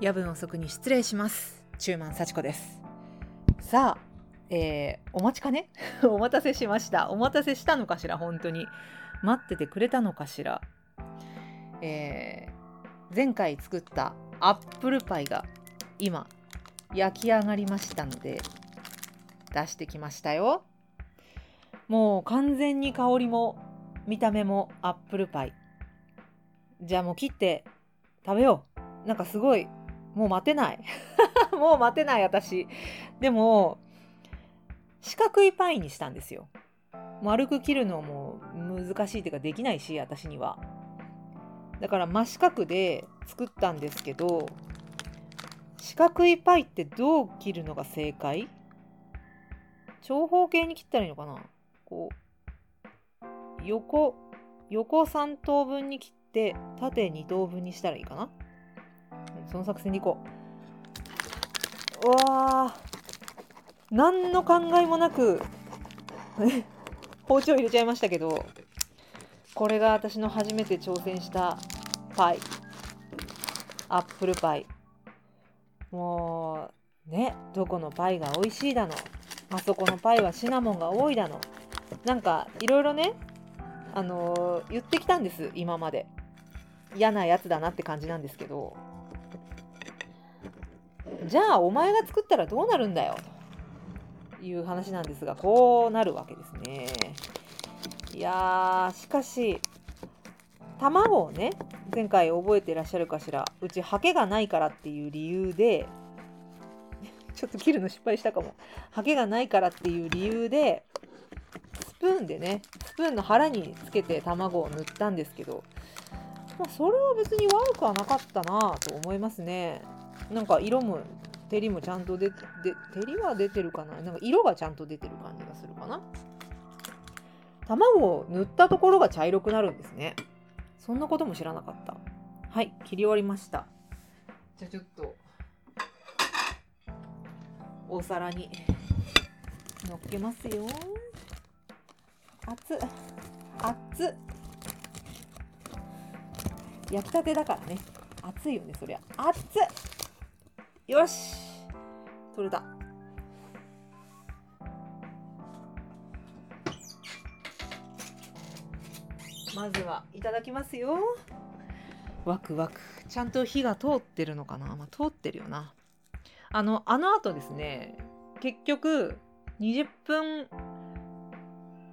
夜分遅くに失礼します。中満幸子です。さあ、えー、お待ちかね？お待たせしました。お待たせしたのかしら？本当に。待っててくれたのかしら？えー、前回作ったアップルパイが今焼き上がりましたので出してきましたよ。もう完全に香りも見た目もアップルパイ。じゃあもう切って食べよう。なんかすごいもう待てない。もう待てない私。でも四角いパイにしたんですよ。丸く切るのも難しいっていうかできないし私には。だから真四角で作ったんですけど四角いパイってどう切るのが正解？長方形に切ったらいいのかな？こう横横3等分に切って縦2等分にしたらいいかな？その作戦でいこう。うわ何の考えもなく包丁入れちゃいましたけどこれが私の初めて挑戦したパイ。アップルパイ。もうねどこのパイが美味しいだの。あそこのパイはシナモンが多いだの。なんかいろいろねあのー、言ってきたんです今まで。嫌なやつだなって感じなんですけど。じゃあお前が作ったらどうなるんだよという話なんですがこうなるわけですね。いやしかし卵をね前回覚えてらっしゃるかしらうちハケがないからっていう理由で ちょっと切るの失敗したかも。ハケがないからっていう理由でスプーンでねスプーンの腹につけて卵を塗ったんですけど、まあ、それは別に悪くはなかったなと思いますね。なんか色も照りもちゃんと出て照りは出てるかな？なんか色がちゃんと出てる感じがするかな？卵を塗ったところが茶色くなるんですね。そんなことも知らなかった。はい切り終わりました。じゃあちょっとお皿にのっけますよ。熱っ熱っ。焼きたてだからね。熱いよねそりゃ。熱っ。よし。取れた。まずはいただきますよ。ワクワク。ちゃんと火が通ってるのかな、まあ、通ってるよな。あのあの後ですね結局20分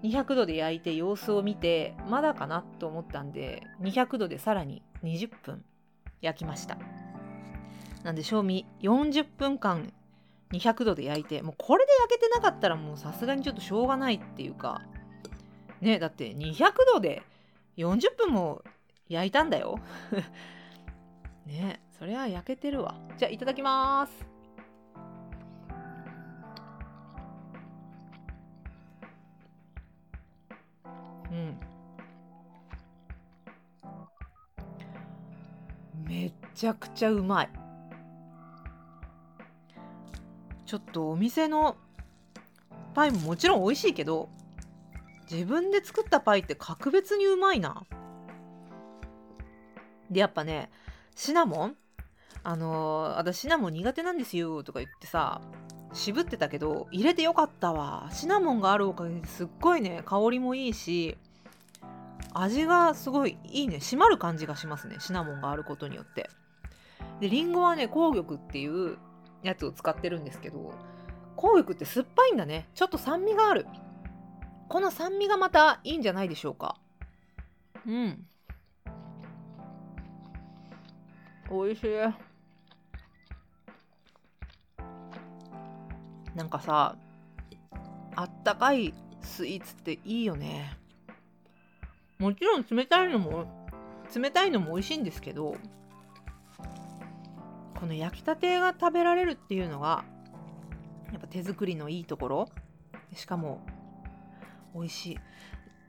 200度で焼いて様子を見てまだかなと思ったんで200度でさらに20分焼きました。なんで賞味40分間200度で焼いてもうこれで焼けてなかったらもうさすがにちょっとしょうがないっていうかねだって200度で40分も焼いたんだよ。ねそりゃ焼けてるわ。じゃあいただきます。うん。めちゃくちゃうまい。ちょっとお店のパイももちろん美味しいけど自分で作ったパイって格別にうまいな。でやっぱねシナモンあのー、私シナモン苦手なんですよとか言ってさ渋ってたけど入れてよかったわ。シナモンがあるおかげですっごいね香りもいいし味がすごいいいね。締まる感じがしますねシナモンがあることによって。でりんごはね紅玉っていうやつを使ってるんですけど紅玉って酸っぱいんだね。ちょっと酸味がある。この酸味がまたいいんじゃないでしょうか。うん。美味しい。なんかさあったかいスイーツっていいよね。もちろん冷たいのも冷たいのも美味しいんですけどこの焼きたてが食べられるっていうのがやっぱ手作りのいいところ。しかも美味しい。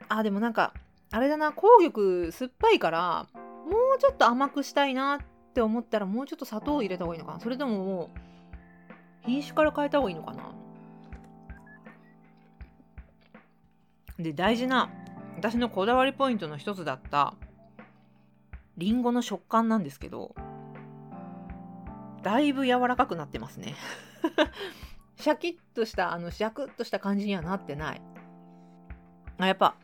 あでもなんかあれだな紅玉酸っぱいからもうちょっと甘くしたいなって思ったらもうちょっと砂糖を入れた方がいいのかな。それとももう品種から変えた方がいいのかな。で大事な私のこだわりポイントの一つだったりんごの食感なんですけどだいぶ柔らかくなってますね。シャキッとしたあのシャクッとした感じにはなってない。あやっぱ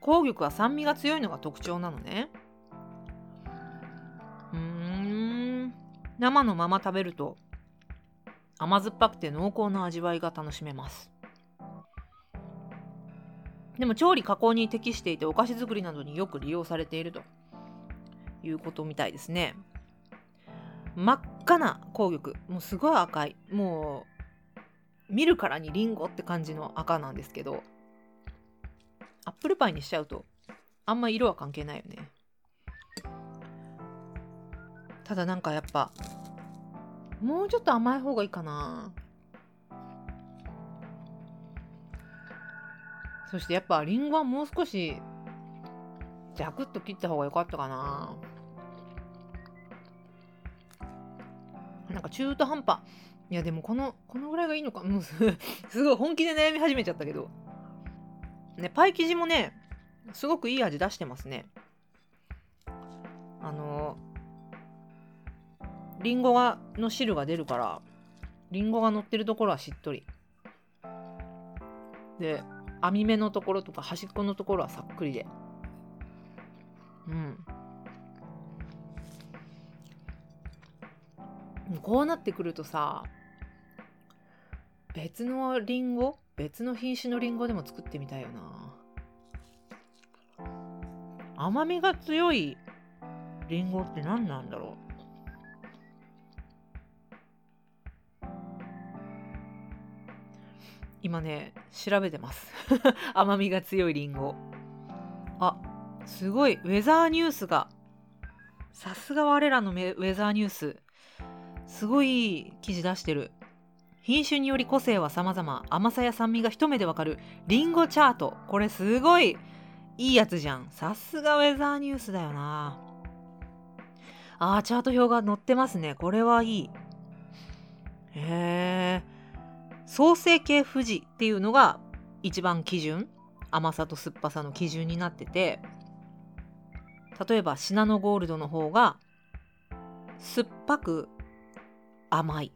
紅玉は酸味が強いのが特徴なのね。うん。生のまま食べると甘酸っぱくて濃厚な味わいが楽しめます。でも調理加工に適していてお菓子作りなどによく利用されているということみたいですね。真っ赤な紅玉。もうすごい赤い。もう見るからにリンゴって感じの赤なんですけど。アップルパイにしちゃうとあんま色は関係ないよね。ただなんかやっぱもうちょっと甘い方がいいかな。そしてやっぱりんごはもう少しザクッと切った方が良かったかな。なんか中途半端。いやでもこのこのぐらいがいいのか？もう すごい本気で悩み始めちゃったけど。ねパイ生地もねすごくいい味出してますね。あのりんごがの汁が出るからりんごが乗ってるところはしっとり。で網目のところとか端っこのところはさっくりで。うん。こうなってくるとさ別のりんご別の品種のりんごでも作ってみたいよな。甘みが強いりんごって何なんだろう？今ね調べてます。甘みが強いりんごあすごい。ウェザーニュースが。さすが我らのウェザーニュース。すごい記事出してる。品種により個性は様々。甘さや酸味が一目でわかる。りんごチャート。これすごいいいやつじゃん。さすがウェザーニュースだよな。あーチャート表が載ってますね。これはいい。へえ創成系富士っていうのが一番基準。甘さと酸っぱさの基準になってて。例えばシナノゴールドの方が酸っぱく甘い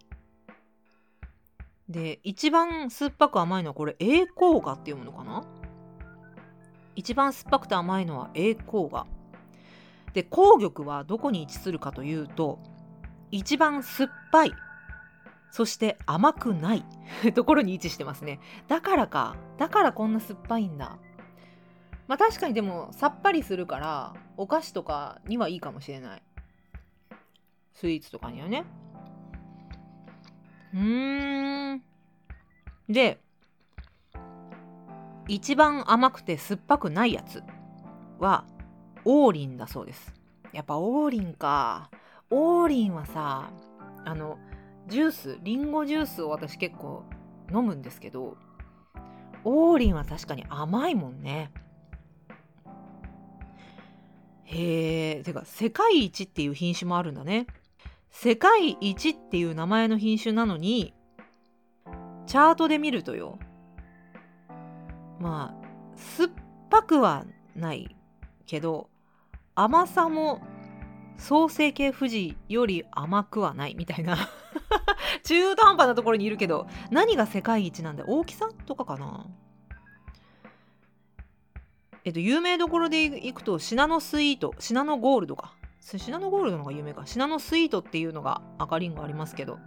で一番酸っぱく甘いのはこれ栄光画っていうものかな？一番酸っぱくて甘いのは栄光画で紅玉はどこに位置するかというと一番酸っぱいそして甘くない ところに位置してますね。だからか。だからこんな酸っぱいんだ。まあ確かにでもさっぱりするからお菓子とかにはいいかもしれない。スイーツとかにはね。うん。で、一番甘くて酸っぱくないやつは王林だそうです。やっぱ王林か。王林はさ、あの、ジュースりんごジュースを私結構飲むんですけど王林は確かに甘いもんねへえてか世界一っていう品種もあるんだね世界一っていう名前の品種なのにチャートで見るとよ。まあ酸っぱくはないけど甘さも創成系富士より甘くはないみたいな。中途半端なところにいるけど何が世界一なんだ大きさとかかな。えっと有名どころでいくとシナノスイートシナノゴールドか。シナノゴールドの方が有名か。シナノスイートっていうのが赤リンゴありますけど。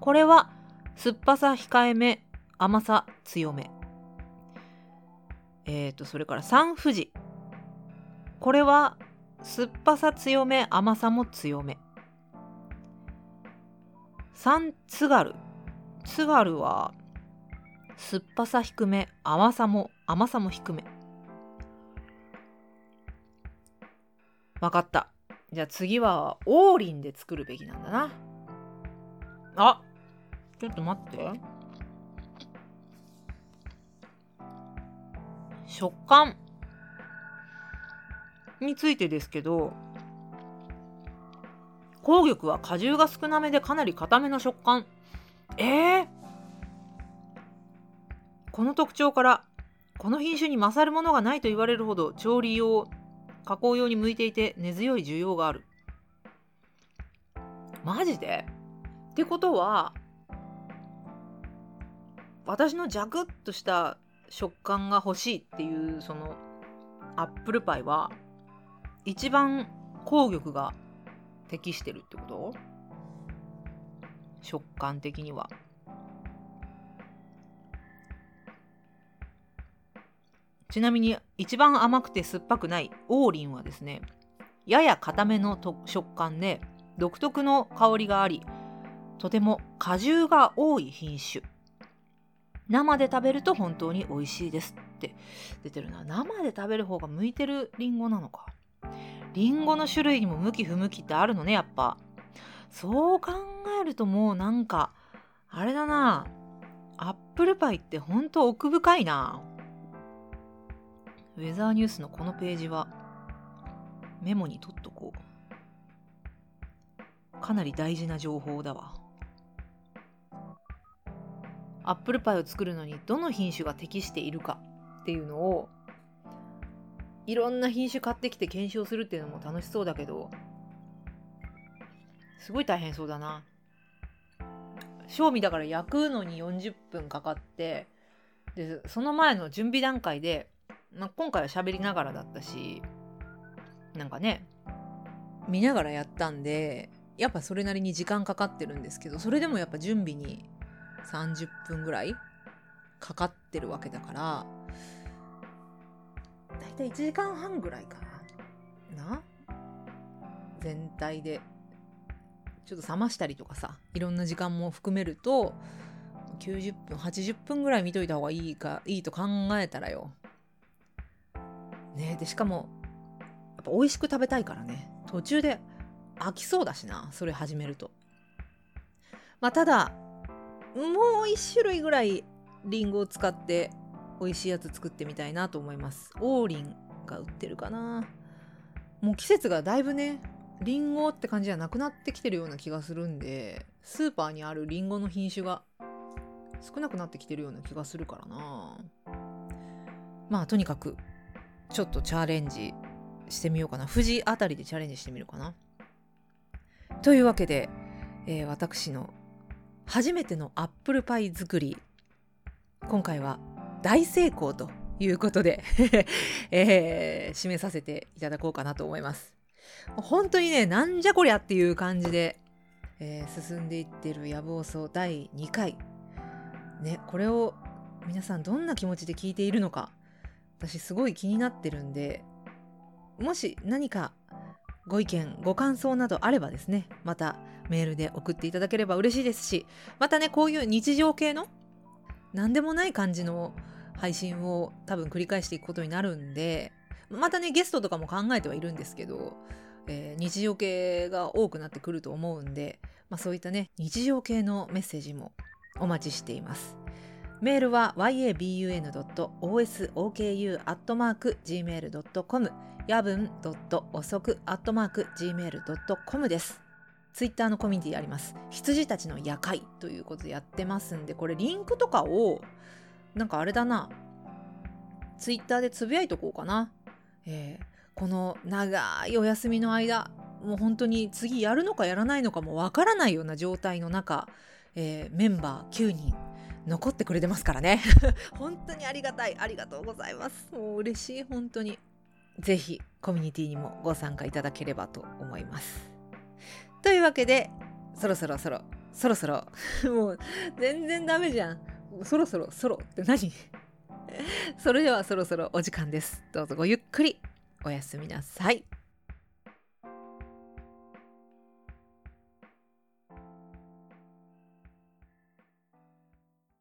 これは酸っぱさ控えめ甘さ強め。えっ、ー、とそれからサンフジ。これは酸っぱさ強め甘さも強め。3津軽津軽は酸っぱさ低め甘さも甘さも低め。分かった。じゃあ次は王林で作るべきなんだな。あちょっと待って。食感。についてですけど紅玉は果汁が少なめでかなり固めの食感。えー、この特徴からこの品種に勝るものがないと言われるほど調理用加工用に向いていて根強い需要がある。マジで？ってことは私のジャクッとした食感が欲しいっていうそのアップルパイは一番紅玉が適してるってこと？食感的には。ちなみに一番甘くて酸っぱくない王林はですねやや固めの食感で独特の香りがありとても果汁が多い品種。生で食べると本当に美味しいですって出てるな。生で食べる方が向いてるりんごなのか。りんごの種類にも向き不向きってあるのねやっぱ。そう考えるともうなんかあれだな。アップルパイって本当奥深いな。ウェザーニュースのこのページはメモに取っとこう。かなり大事な情報だわ。アップルパイを作るのにどの品種が適しているかっていうのをいろんな品種買ってきて検証するっていうのも楽しそうだけどすごい大変そうだな。賞味だから焼くのに40分かかってでその前の準備段階でまあ、今回は喋りながらだったしなんかね。見ながらやったんでやっぱそれなりに時間かかってるんですけどそれでもやっぱ準備に30分ぐらいかかってるわけだからだいたい1時間半ぐらいかな。な全体でちょっと冷ましたりとかさいろんな時間も含めると90分80分ぐらい見といた方がいいかいいと考えたらよ。ね。でしかもやっぱ美味しく食べたいからね。途中で飽きそうだしなそれ始めると。まあただもう一種類ぐらいりんごを使って美味しいやつ作ってみたいなと思います。王林が売ってるかな。もう季節がだいぶねりんごって感じじゃなくなってきてるような気がするんでスーパーにあるりんごの品種が少なくなってきてるような気がするからな。まあとにかくちょっとチャレンジしてみようかな。富士あたりでチャレンジしてみるかな。というわけで、えー、私の初めてのアップルパイ作り今回は大成功ということで えー、締めさせていただこうかなと思います。本当にねなんじゃこりゃっていう感じで、えー、進んでいってる野望層第2回。ねこれを皆さんどんな気持ちで聞いているのか私すごい気になってるんでもし何かご意見ご感想などあればですねまたメールで送っていただければ嬉しいですしまたねこういう日常系の何でもない感じの配信を多分繰り返していくことになるんでまたねゲストとかも考えてはいるんですけど、えー、日常系が多くなってくると思うんで、まあ、そういったね日常系のメッセージもお待ちしています。メールは yabun.osoku.gmail.com やぶん遅く .gmail.com です。ツイッターのコミュニティあります。羊たちの夜会ということでやってますんで、これリンクとかを、なんかあれだな、ツイッターでつぶやいとこうかな。えー、この長いお休みの間、もう本当に次やるのかやらないのかもわからないような状態の中、えー、メンバー9人残ってくれてますからね。本当にありがたい。ありがとうございます。もう嬉しい本当に。ぜひコミュニティにもご参加いただければと思います。というわけでそろそろそろそろそろ。もう全然ダメじゃん。そろそろそろ。って何？それではそろそろお時間です。どうぞごゆっくり。おやすみなさい。